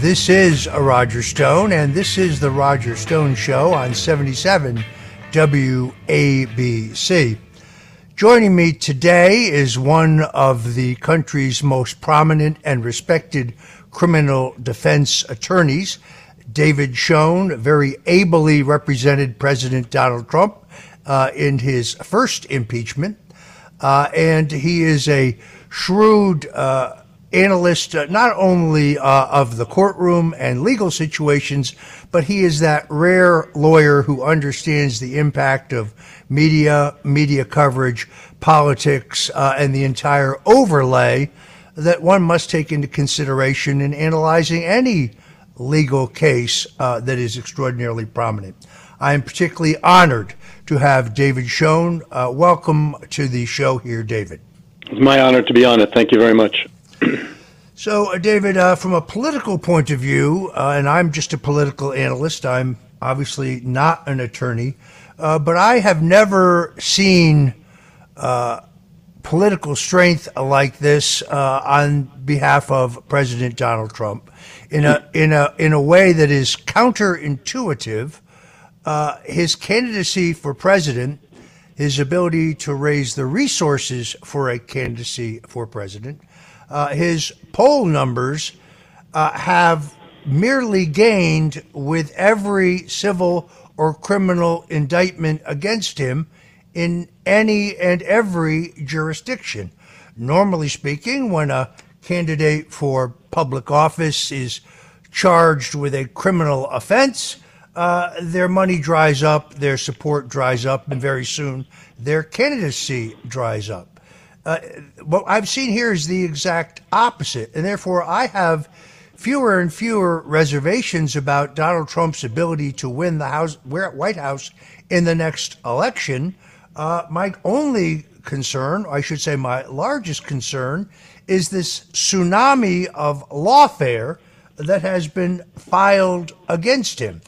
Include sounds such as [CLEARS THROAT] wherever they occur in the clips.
This is a Roger Stone, and this is the Roger Stone Show on 77 WABC. Joining me today is one of the country's most prominent and respected criminal defense attorneys, David Schoen, very ably represented President Donald Trump uh, in his first impeachment. Uh, and he is a shrewd uh, analyst uh, not only uh, of the courtroom and legal situations, but he is that rare lawyer who understands the impact of media, media coverage, politics, uh, and the entire overlay that one must take into consideration in analyzing any legal case uh, that is extraordinarily prominent. I am particularly honored to have David Schoen. Uh, welcome to the show here, David. It's my honor to be on it. Thank you very much. [CLEARS THROAT] So, uh, David, uh, from a political point of view, uh, and I'm just a political analyst, I'm obviously not an attorney, uh, but I have never seen uh, political strength like this uh, on behalf of President Donald Trump in a in a in a way that is counterintuitive. his candidacy for president, his ability to raise the resources for a candidacy for president uh, his poll numbers uh, have merely gained with every civil or criminal indictment against him in any and every jurisdiction. Normally speaking, when a candidate for public office is charged with a criminal offense, uh, their money dries up, their support dries up, and very soon their candidacy dries up. Uh, what I've seen here is the exact opposite, and therefore I have fewer and fewer reservations about Donald Trump's ability to win the House, White House in the next election. Uh, my only concern, I should say, my largest concern, is this tsunami of lawfare that has been filed against him.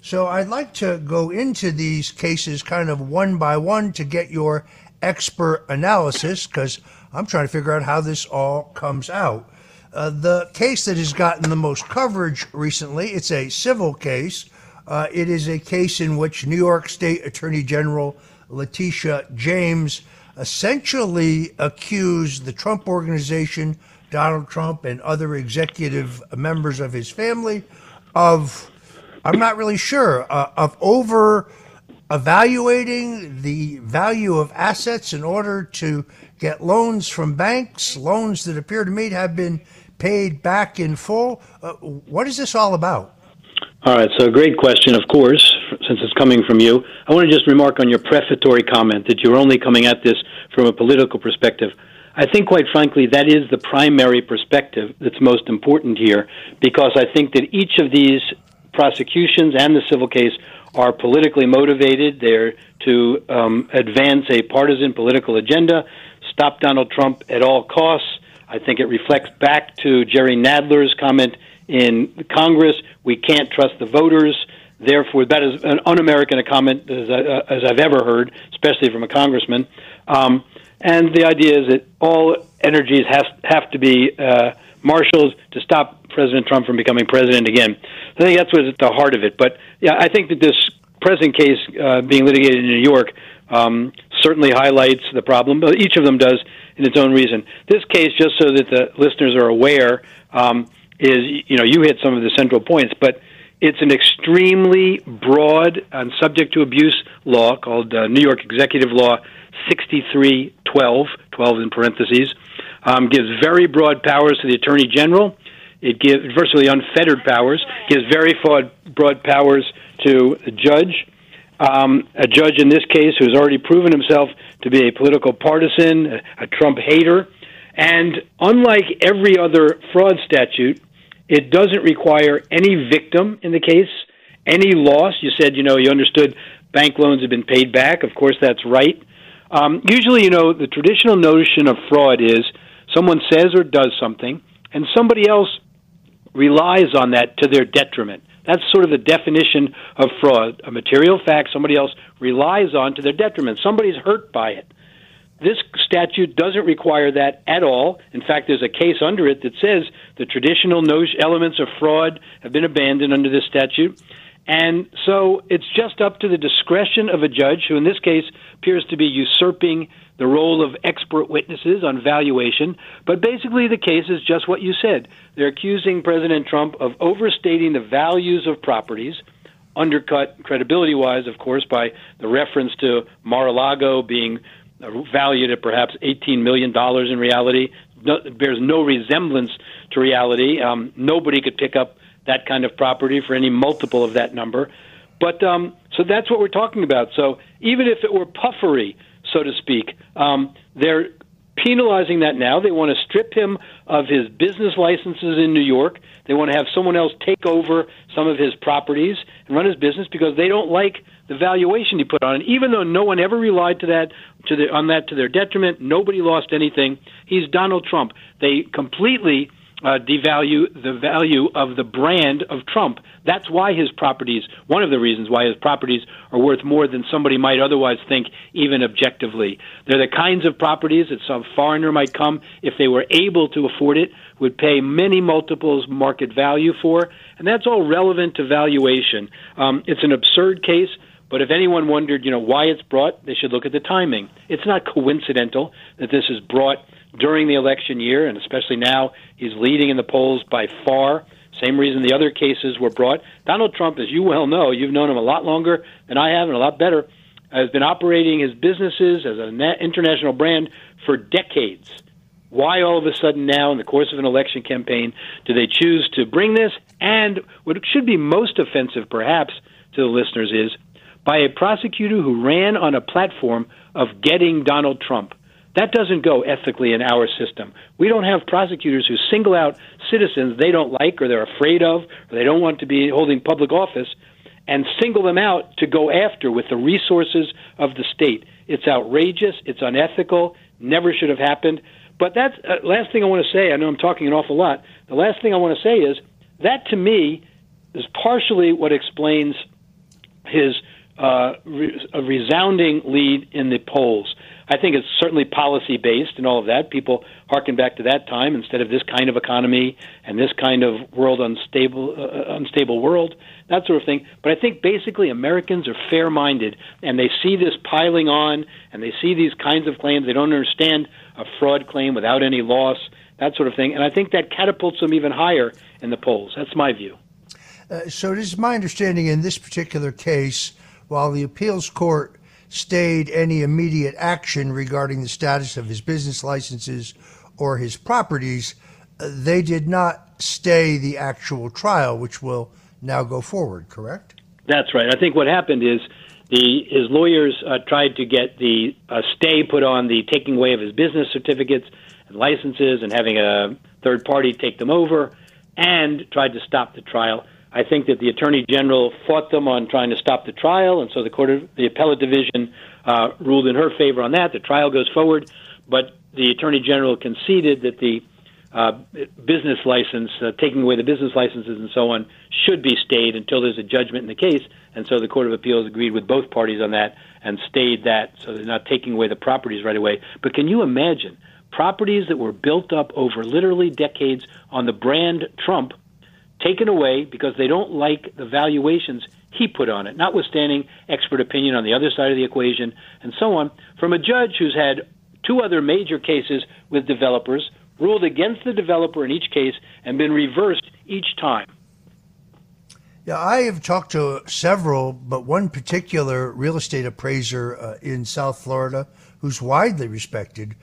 So I'd like to go into these cases kind of one by one to get your expert analysis because I'm trying to figure out how this all comes out. Uh, the case that has gotten the most coverage recently, it's a civil case. Uh, it is a case in which New York State Attorney General Letitia James essentially accused the Trump Organization, Donald Trump, and other executive members of his family of, I'm not really sure, uh, of over evaluating the value of assets in order to get loans from banks, loans that appear to me to have been paid back in full. Uh, what is this all about? All right, so great question, of course, since it's coming from you. I want to just remark on your prefatory comment that you're only coming at this from a political perspective. I think, quite frankly, that is the primary perspective that's most important here because I think that each of these prosecutions and the civil case are politically motivated. They're to um, advance a partisan political agenda, stop Donald Trump at all costs. I think it reflects back to Jerry Nadler's comment in Congress we can't trust the voters. Therefore, that is an un American comment as, as I've ever heard, especially from a congressman. Um, and the idea is that all energies has, have to be uh, marshaled to stop President Trump from becoming president again. I think that's what's at the heart of it. But yeah, I think that this present case uh, being litigated in New York um, certainly highlights the problem. But each of them does in its own reason. This case, just so that the listeners are aware, um, is you know you hit some of the central points, but it's an extremely broad and subject to abuse law called uh, New York Executive Law 6312, 12 in parentheses, um, gives very broad powers to the Attorney General it gives virtually unfettered powers, gives very broad, powers to a judge. Um, a judge in this case who has already proven himself to be a political partisan, a, a Trump hater. And unlike every other fraud statute, it doesn't require any victim in the case, any loss. You said, you know, you understood bank loans have been paid back. Of course, that's right. Um, usually, you know, the traditional notion of fraud is someone says or does something, and somebody else relies on that to their detriment. That's sort of the definition of fraud. A material fact somebody else relies on to their detriment. Somebody's hurt by it. This statute doesn't require that at all. In fact, there's a case under it that says the traditional elements of fraud have been abandoned under this statute. And so it's just up to the discretion of a judge, who in this case appears to be usurping the role of expert witnesses on valuation. But basically, the case is just what you said. They're accusing President Trump of overstating the values of properties, undercut credibility wise, of course, by the reference to Mar a Lago being valued at perhaps $18 million in reality. No, bears no resemblance to reality. Um, nobody could pick up that kind of property for any multiple of that number. But um, so that's what we're talking about. So even if it were puffery, so to speak, um, they're penalizing that now. They want to strip him of his business licenses in New York. They want to have someone else take over some of his properties and run his business because they don't like the valuation he put on it. Even though no one ever relied to that to the, on that to their detriment, nobody lost anything. He's Donald Trump. They completely uh, devalue the value of the brand of Trump. That's why his properties, one of the reasons why his properties are worth more than somebody might otherwise think, even objectively. They're the kinds of properties that some foreigner might come, if they were able to afford it, would pay many multiples market value for, and that's all relevant to valuation. Um, it's an absurd case. But if anyone wondered, you know, why it's brought, they should look at the timing. It's not coincidental that this is brought during the election year, and especially now, he's leading in the polls by far. Same reason the other cases were brought. Donald Trump, as you well know, you've known him a lot longer than I have and a lot better, has been operating his businesses as an international brand for decades. Why all of a sudden now, in the course of an election campaign, do they choose to bring this? And what should be most offensive, perhaps, to the listeners is by a prosecutor who ran on a platform of getting Donald Trump. That doesn't go ethically in our system. We don't have prosecutors who single out citizens they don't like or they're afraid of or they don't want to be holding public office and single them out to go after with the resources of the state. It's outrageous, it's unethical, never should have happened. But that's uh, last thing I want to say. I know I'm talking an awful lot. The last thing I want to say is that to me is partially what explains his uh, a resounding lead in the polls. I think it's certainly policy based and all of that. People harken back to that time instead of this kind of economy and this kind of world unstable, uh, uh unstable world, that sort of thing. But I think basically Americans are fair minded and they see this piling on and they see these kinds of claims. They don't understand a fraud claim without any loss, that sort of thing. And I think that catapults them even higher in the polls. That's my view. Uh, so it is my understanding in this particular case, while the appeals court stayed any immediate action regarding the status of his business licenses or his properties, uh, they did not stay the actual trial, which will now go forward, correct? That's right. I think what happened is the his lawyers uh, tried to get the uh, stay put on the taking away of his business certificates and licenses and having a third party take them over, and tried to stop the trial. I think that the attorney general fought them on trying to stop the trial, and so the court, of, the appellate division, uh, ruled in her favor on that. The trial goes forward, but the attorney general conceded that the uh, business license, uh, taking away the business licenses and so on, should be stayed until there's a judgment in the case. And so the Court of Appeals agreed with both parties on that and stayed that, so they're not taking away the properties right away. But can you imagine properties that were built up over literally decades on the brand Trump? Taken away because they don't like the valuations he put on it, notwithstanding expert opinion on the other side of the equation and so on, from a judge who's had two other major cases with developers, ruled against the developer in each case, and been reversed each time. Yeah, I have talked to several, but one particular real estate appraiser uh, in South Florida who's widely respected,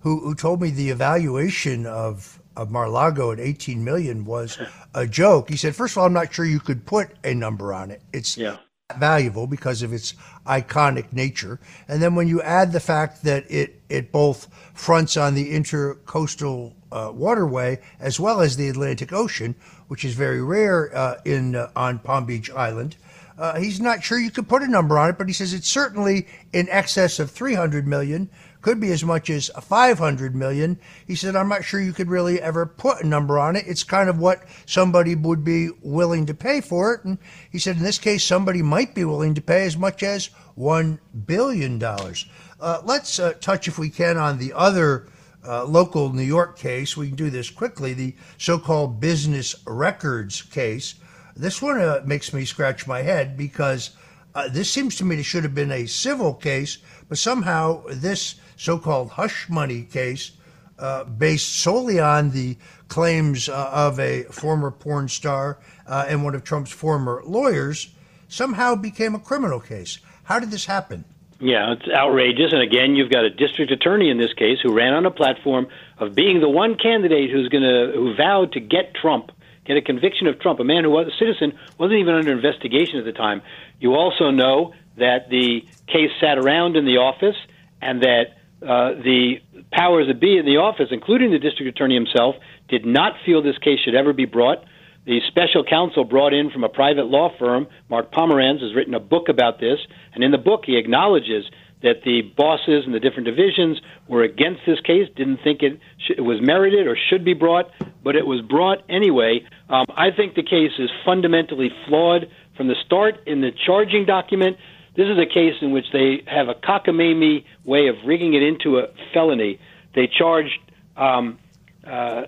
who, who told me the evaluation of of Mar-Lago at 18 million was a joke. He said, first of all, I'm not sure you could put a number on it. It's yeah. valuable because of its iconic nature. And then when you add the fact that it, it both fronts on the intercoastal uh, waterway as well as the Atlantic Ocean, which is very rare uh, in uh, on Palm Beach Island, Uh, he's not sure you could put a number on it, but he says it's certainly in excess of 300 million, could be as much as 500 million. He said, I'm not sure you could really ever put a number on it. It's kind of what somebody would be willing to pay for it. And he said, in this case, somebody might be willing to pay as much as $1 billion. Uh, let's uh, touch, if we can, on the other uh, local New York case. We can do this quickly the so called business records case. This one uh, makes me scratch my head because uh, this seems to me to should have been a civil case, but somehow this so called hush money case, uh, based solely on the claims uh, of a former porn star uh, and one of Trump's former lawyers, somehow became a criminal case. How did this happen? Yeah, it's outrageous. And again, you've got a district attorney in this case who ran on a platform of being the one candidate who's going to who vowed to get Trump, get a conviction of Trump, a man who was a citizen, wasn't even under investigation at the time. You also know that the case sat around in the office and that uh, the powers that be in the office, including the district attorney himself, did not feel this case should ever be brought. The special counsel brought in from a private law firm, Mark Pomerantz, has written a book about this, and in the book he acknowledges that the bosses and the different divisions were against this case, didn't think it, sh- it was merited or should be brought, but it was brought anyway. Um, I think the case is fundamentally flawed from the start in the charging document. This is a case in which they have a cockamamie way of rigging it into a felony. They charged um, uh,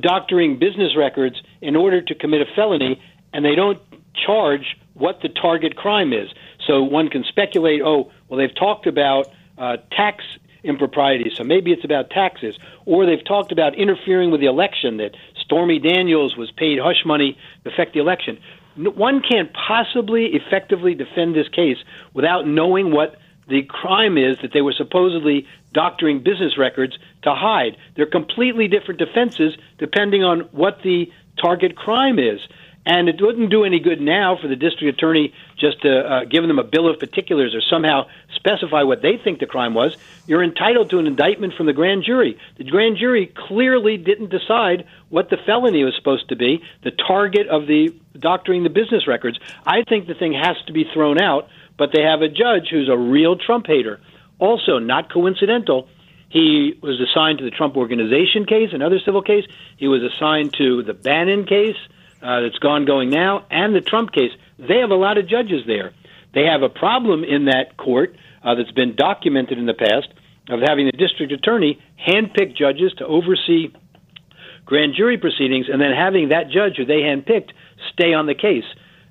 doctoring business records in order to commit a felony, and they don't charge what the target crime is. So one can speculate, oh, well, they've talked about uh, tax improprieties, so maybe it's about taxes. Or they've talked about interfering with the election, that Stormy Daniels was paid hush money to affect the election. One can't possibly effectively defend this case without knowing what the crime is that they were supposedly doctoring business records to hide. They're completely different defenses depending on what the target crime is. And it wouldn't do any good now for the district attorney just to uh, give them a bill of particulars or somehow specify what they think the crime was. You're entitled to an indictment from the grand jury. The grand jury clearly didn't decide what the felony was supposed to be, the target of the doctoring the business records. I think the thing has to be thrown out but they have a judge who's a real Trump hater. Also, not coincidental, he was assigned to the Trump Organization case, another civil case. He was assigned to the Bannon case uh, that's gone going now, and the Trump case. They have a lot of judges there. They have a problem in that court uh, that's been documented in the past of having the district attorney handpick judges to oversee grand jury proceedings, and then having that judge who they handpicked stay on the case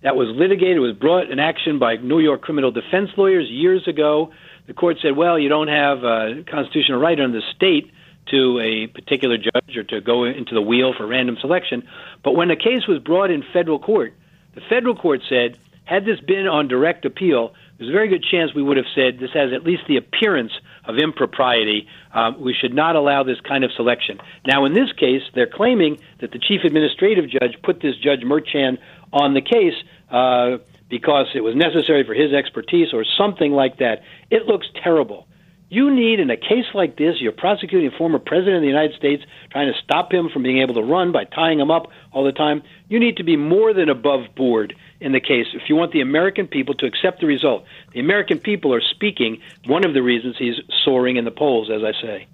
that was litigated, was brought in action by New York criminal defense lawyers years ago. The court said, well, you don't have a constitutional right under the state to a particular judge or to go into the wheel for random selection. But when the case was brought in federal court, the federal court said, had this been on direct appeal, there's a very good chance we would have said this has at least the appearance of impropriety. Um, we should not allow this kind of selection. Now, in this case, they're claiming that the chief administrative judge put this Judge Merchan on the case uh, because it was necessary for his expertise or something like that. It looks terrible. You need, in a case like this, you're prosecuting a former president of the United States, trying to stop him from being able to run by tying him up all the time. You need to be more than above board in the case if you want the American people to accept the result. The American people are speaking. One of the reasons he's soaring in the polls, as I say.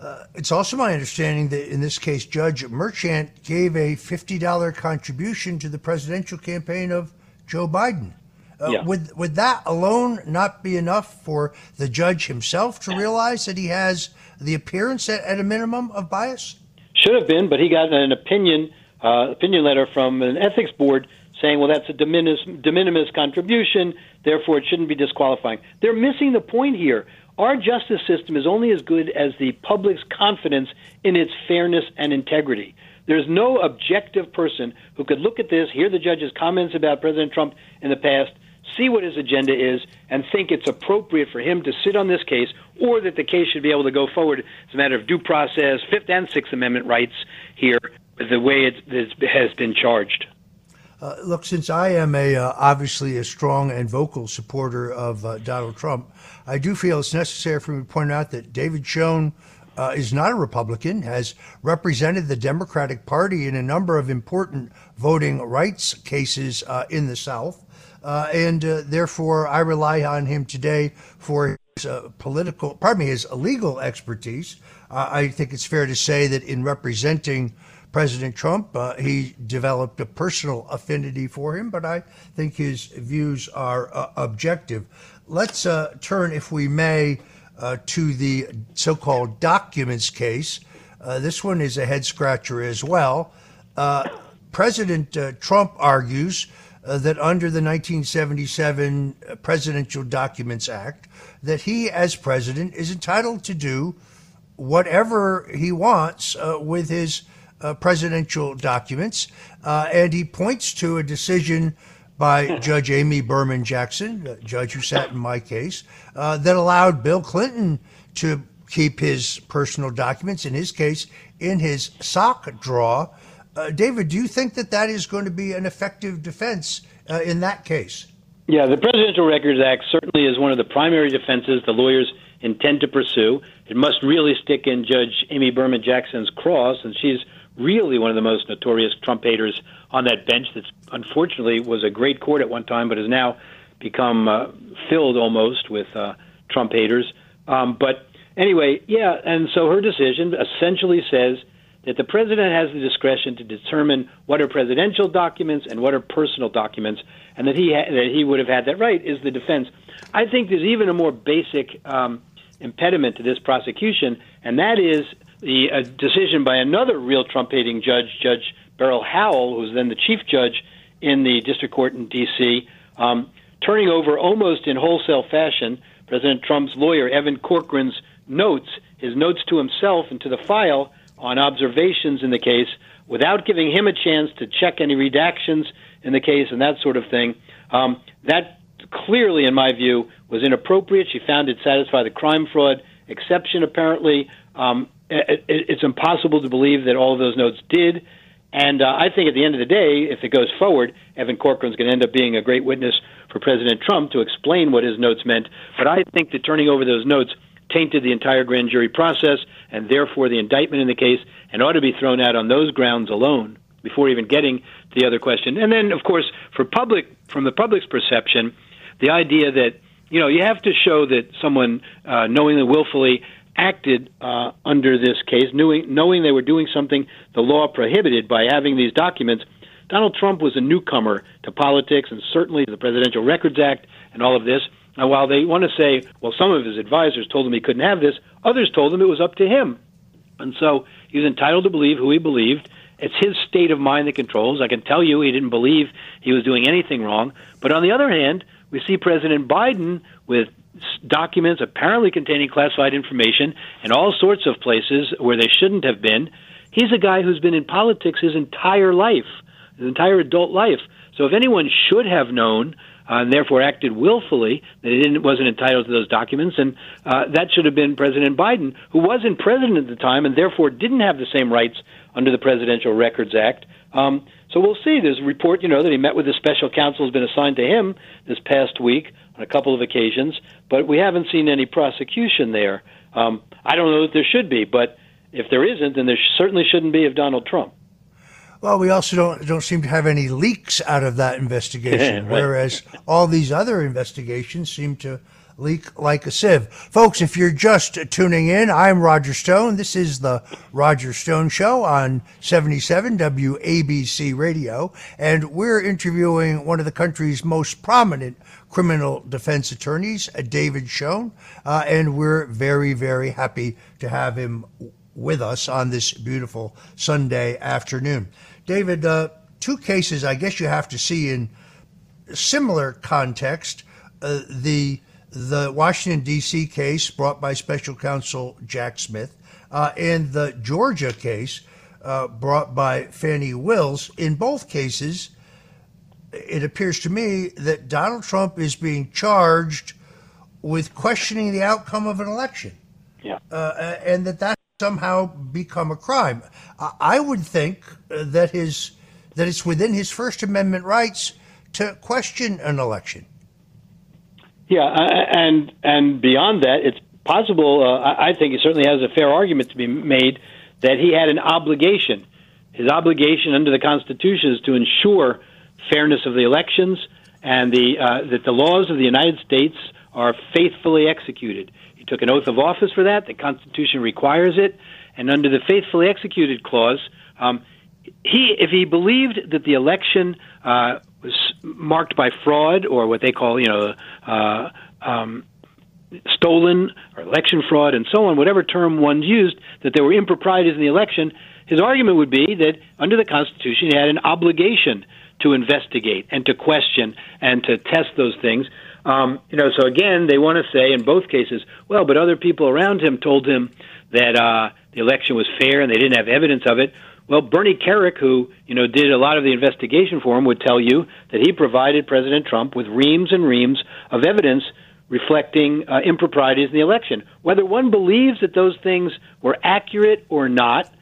Uh, it's also my understanding that in this case, Judge Merchan gave a $50 contribution to the presidential campaign of Joe Biden. Uh, yeah. would, would that alone not be enough for the judge himself to realize that he has the appearance, at, at a minimum, of bias? Should have been, but he got an opinion uh, opinion letter from an ethics board saying, well, that's a de minimis, de minimis contribution, therefore it shouldn't be disqualifying. They're missing the point here. Our justice system is only as good as the public's confidence in its fairness and integrity. There's no objective person who could look at this, hear the judge's comments about President Trump in the past, see what his agenda is, and think it's appropriate for him to sit on this case or that the case should be able to go forward as a matter of due process, Fifth and Sixth Amendment rights here, the way it has been charged. Uh, look, since I am a uh, obviously a strong and vocal supporter of uh, Donald Trump, I do feel it's necessary for me to point out that David Schoen uh, is not a Republican, has represented the Democratic Party in a number of important voting rights cases uh, in the South. Uh, and uh, therefore I rely on him today for his uh, political, pardon me, his legal expertise. Uh, I think it's fair to say that in representing President Trump, uh, he developed a personal affinity for him, but I think his views are uh, objective. Let's turn, if we may, to the so-called documents case. this one is a head scratcher as well. President Trump argues uh, that under the 1977 Presidential Documents Act, that he, as president, is entitled to do whatever he wants uh, with his uh, presidential documents. Uh, and he points to a decision by [LAUGHS] Judge Amy Berman Jackson, judge who sat in my case, uh, that allowed Bill Clinton to keep his personal documents, in his case, in his sock drawer uh, David, do you think that that is going to be an effective defense uh, in that case? Yeah, the Presidential Records Act certainly is one of the primary defenses the lawyers intend to pursue. It must really stick in Judge Amy Berman Jackson's craw, and she's really one of the most notorious Trump haters on that bench that unfortunately was a great court at one time, but has now become uh, filled almost with uh, Trump haters. Um, but anyway, yeah, and so her decision essentially says that the president has the discretion to determine what are presidential documents and what are personal documents, and that he ha- that he would have had that right is the defense. I think there's even a more basic um, impediment to this prosecution, and that is the uh, decision by another real Trump-hating judge, Judge Beryl Howell, who was then the chief judge in the district court in D.C., um, turning over almost in wholesale fashion President Trump's lawyer Evan Corcoran's notes, his notes to himself and to the file on observations in the case without giving him a chance to check any redactions in the case and that sort of thing. Um, that clearly, in my view, was inappropriate. She found it satisfied the crime fraud exception, apparently. Um, it, it, it's impossible to believe that all of those notes did. And uh, I think at the end of the day, if it goes forward, Evan Corcoran's going to end up being a great witness for President Trump to explain what his notes meant. But I think that turning over those notes tainted the entire grand jury process and therefore the indictment in the case and ought to be thrown out on those grounds alone before even getting to the other question. And then, of course, for public, from the public's perception, the idea that you know you have to show that someone uh, knowingly, willfully acted uh, under this case, knowing, knowing they were doing something the law prohibited by having these documents. Donald Trump was a newcomer to politics and certainly to the Presidential Records Act and all of this. And while they want to say, well, some of his advisors told him he couldn't have this, others told him it was up to him. And so he's entitled to believe who he believed. It's his state of mind that controls. I can tell you he didn't believe he was doing anything wrong. But on the other hand, we see President Biden with documents apparently containing classified information in all sorts of places where they shouldn't have been. He's a guy who's been in politics his entire life, his entire adult life. So if anyone should have known uh, and therefore acted willfully that he wasn't entitled to those documents. And uh, that should have been President Biden, who wasn't president at the time and therefore didn't have the same rights under the Presidential Records Act. Um, so we'll see. There's a report, you know, that he met with the special counsel has been assigned to him this past week on a couple of occasions, but we haven't seen any prosecution there. Um, I don't know that there should be, but if there isn't, then there certainly shouldn't be of Donald Trump. Well, we also don't don't seem to have any leaks out of that investigation, [LAUGHS] right. whereas all these other investigations seem to leak like a sieve. Folks, if you're just tuning in, I'm Roger Stone. This is the Roger Stone Show on 77 WABC Radio, and we're interviewing one of the country's most prominent criminal defense attorneys, David Schoen, uh, and we're very, very happy to have him with us on this beautiful Sunday afternoon. David, uh, two cases I guess you have to see in similar context. Uh, the the Washington D.C. case brought by Special Counsel Jack Smith uh, and the Georgia case uh, brought by Fani Willis. In both cases, it appears to me that Donald Trump is being charged with questioning the outcome of an election. Yeah. Uh, and that that somehow become a crime. I would think that his that it's within his First Amendment rights to question an election. Yeah, and and beyond that, it's possible. Uh, I think he certainly has a fair argument to be made that he had an obligation. His obligation under the Constitution is to ensure fairness of the elections and the uh, that the laws of the United States are faithfully executed. Took an oath of office for that. The Constitution requires it, and under the faithfully executed clause, um, he if he believed that the election uh, was marked by fraud or what they call you know. Uh, um, stolen or election fraud and so on, whatever term one used, that there were improprieties in the election, his argument would be that under the Constitution he had an obligation to investigate and to question and to test those things. Um, you know, so again, they want to say in both cases, well, but other people around him told him that uh, the election was fair and they didn't have evidence of it. Well, Bernie Kerik, who you know did a lot of the investigation for him, would tell you that he provided President Trump with reams and reams of evidence reflecting uh, improprieties in the election. Whether one believes that those things were accurate or not,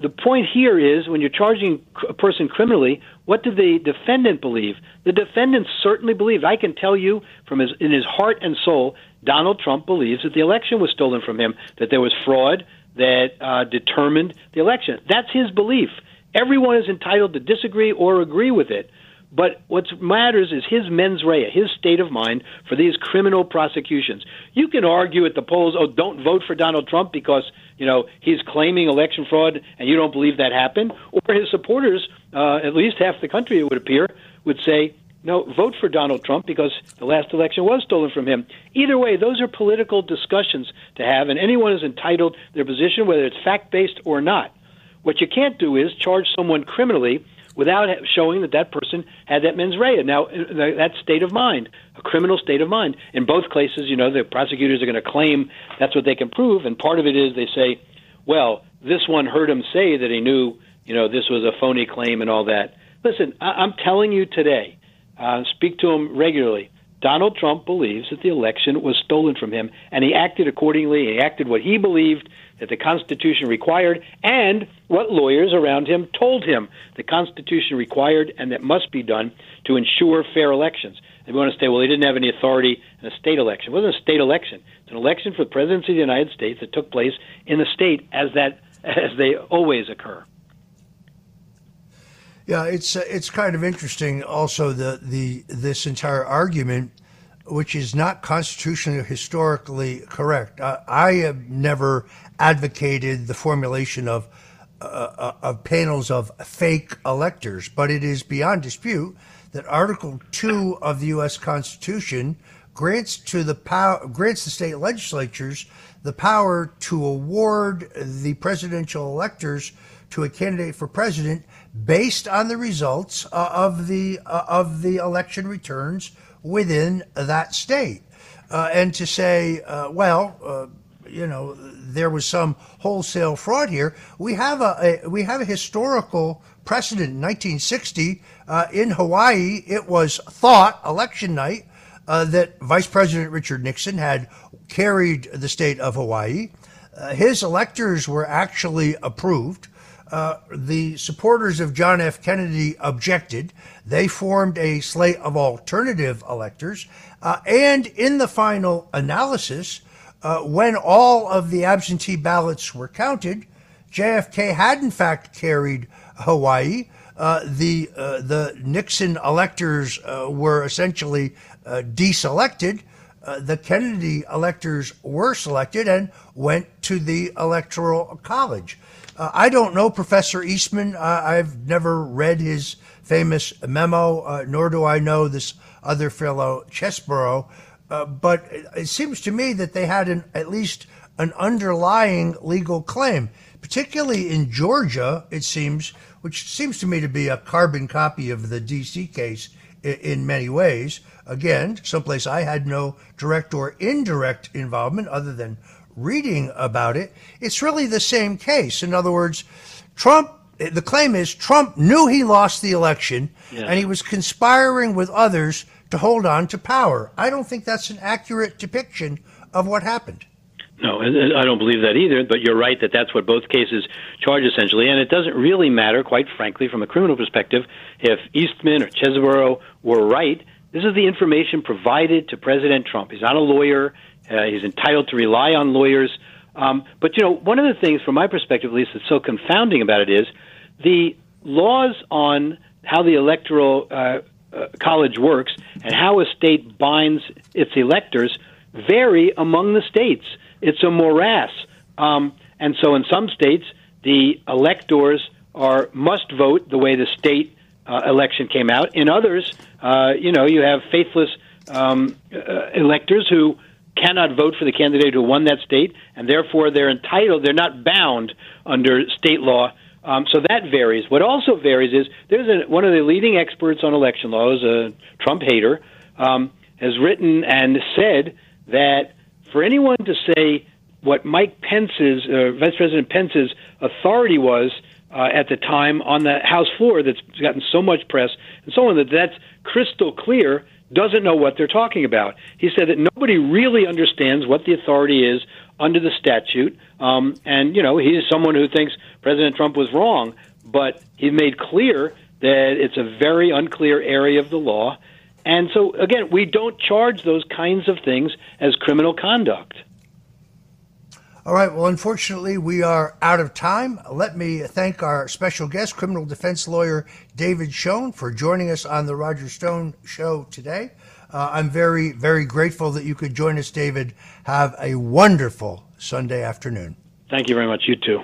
the point here is when you're charging a person criminally, what did the defendant believe? The defendant certainly believed. I can tell you from his in his heart and soul, Donald Trump believes that the election was stolen from him, that there was fraud that uh, determined the election. That's his belief. Everyone is entitled to disagree or agree with it. But what matters is his mens rea, his state of mind for these criminal prosecutions. You can argue at the polls, oh, don't vote for Donald Trump because you know he's claiming election fraud, and you don't believe that happened. Or his supporters, uh, at least half the country, it would appear, would say, no, vote for Donald Trump because the last election was stolen from him. Either way, those are political discussions to have, and anyone is entitled their position, whether it's fact based or not. What you can't do is charge someone criminally without showing that that person had that mens rea. Now, uh, that state of mind, a criminal state of mind. In both cases, you know, the prosecutors are going to claim that's what they can prove, and part of it is they say, well, this one heard him say that he knew, you know, this was a phony claim and all that. Listen, I- I'm telling you today, uh, speak to him regularly. Donald Trump believes that the election was stolen from him, and he acted accordingly. He acted what he believed that the Constitution required and what lawyers around him told him the Constitution required and that must be done to ensure fair elections. They want to say, well, he didn't have any authority in a state election. It wasn't a state election. It's an election for the presidency of the United States that took place in the state as that [LAUGHS] as they always occur. Yeah, it's uh, it's kind of interesting. Also, the the this entire argument which is not constitutionally or historically correct. Uh, I have never advocated the formulation of uh, uh, of panels of fake electors, but it is beyond dispute that Article Two of the U.S. Constitution grants to the power grants the state legislatures the power to award the presidential electors to a candidate for president based on the results uh, of the uh, of the election returns within that state. Uh, and to say, uh, well, uh, you know, there was some wholesale fraud here. We have a, a we have a historical precedent. In 1960, uh, in Hawaii, it was thought election night that Vice President Richard Nixon had carried the state of Hawaii. His electors were actually approved. Uh, the supporters of John F. Kennedy objected. They formed a slate of alternative electors. Uh, and in the final analysis, uh, when all of the absentee ballots were counted, JFK had in fact carried Hawaii. Uh, the uh, the Nixon electors were essentially deselected. the Kennedy electors were selected and went to the Electoral College. Uh, I don't know Professor Eastman. Uh, I've never read his famous memo, uh, nor do I know this other fellow, Chesebro. Uh, but it, it, seems to me that they had an, at least an underlying legal claim, particularly in Georgia, it seems, which seems to me to be a carbon copy of the D.C. case in, in many ways. Again, someplace I had no direct or indirect involvement other than reading about it, it's really the same case. In other words, Trump, the claim is Trump knew he lost the election yeah. and he was conspiring with others to hold on to power. I don't think that's an accurate depiction of what happened. No, I don't believe that either, but you're right that that's what both cases charge essentially. And it doesn't really matter, quite frankly, from a criminal perspective, if Eastman or Chesebro were right. This is the information provided to President Trump. He's not a lawyer. Uh, he's entitled to rely on lawyers. Um, but you know, one of the things, from my perspective at least, that's so confounding about it is the laws on how the electoral uh, uh, college works and how a state binds its electors vary among the states. It's a morass. Um, and so in some states, the electors are must vote the way the state uh, election came out. In others, uh, you know, you have faithless um, uh, electors who cannot vote for the candidate who won that state, and therefore they're entitled, they're not bound under state law. Um, so that varies. What also varies is there's a, one of the leading experts on election laws, a Trump hater, um, has written and said that for anyone to say what Mike Pence's, uh, Vice President Pence's authority was uh, at the time on the House floor that's gotten so much press and so on that that's crystal clear doesn't know what they're talking about. He said that nobody really understands what the authority is under the statute, um, and you know he is someone who thinks President Trump was wrong, but he made clear that it's a very unclear area of the law, and so again, we don't charge those kinds of things as criminal conduct. All right. Well, unfortunately, we are out of time. Let me thank our special guest, criminal defense lawyer David Schoen, for joining us on the Roger Stone Show today. Uh, I'm very, very grateful that you could join us, David. Have a wonderful Sunday afternoon. Thank you very much. You too.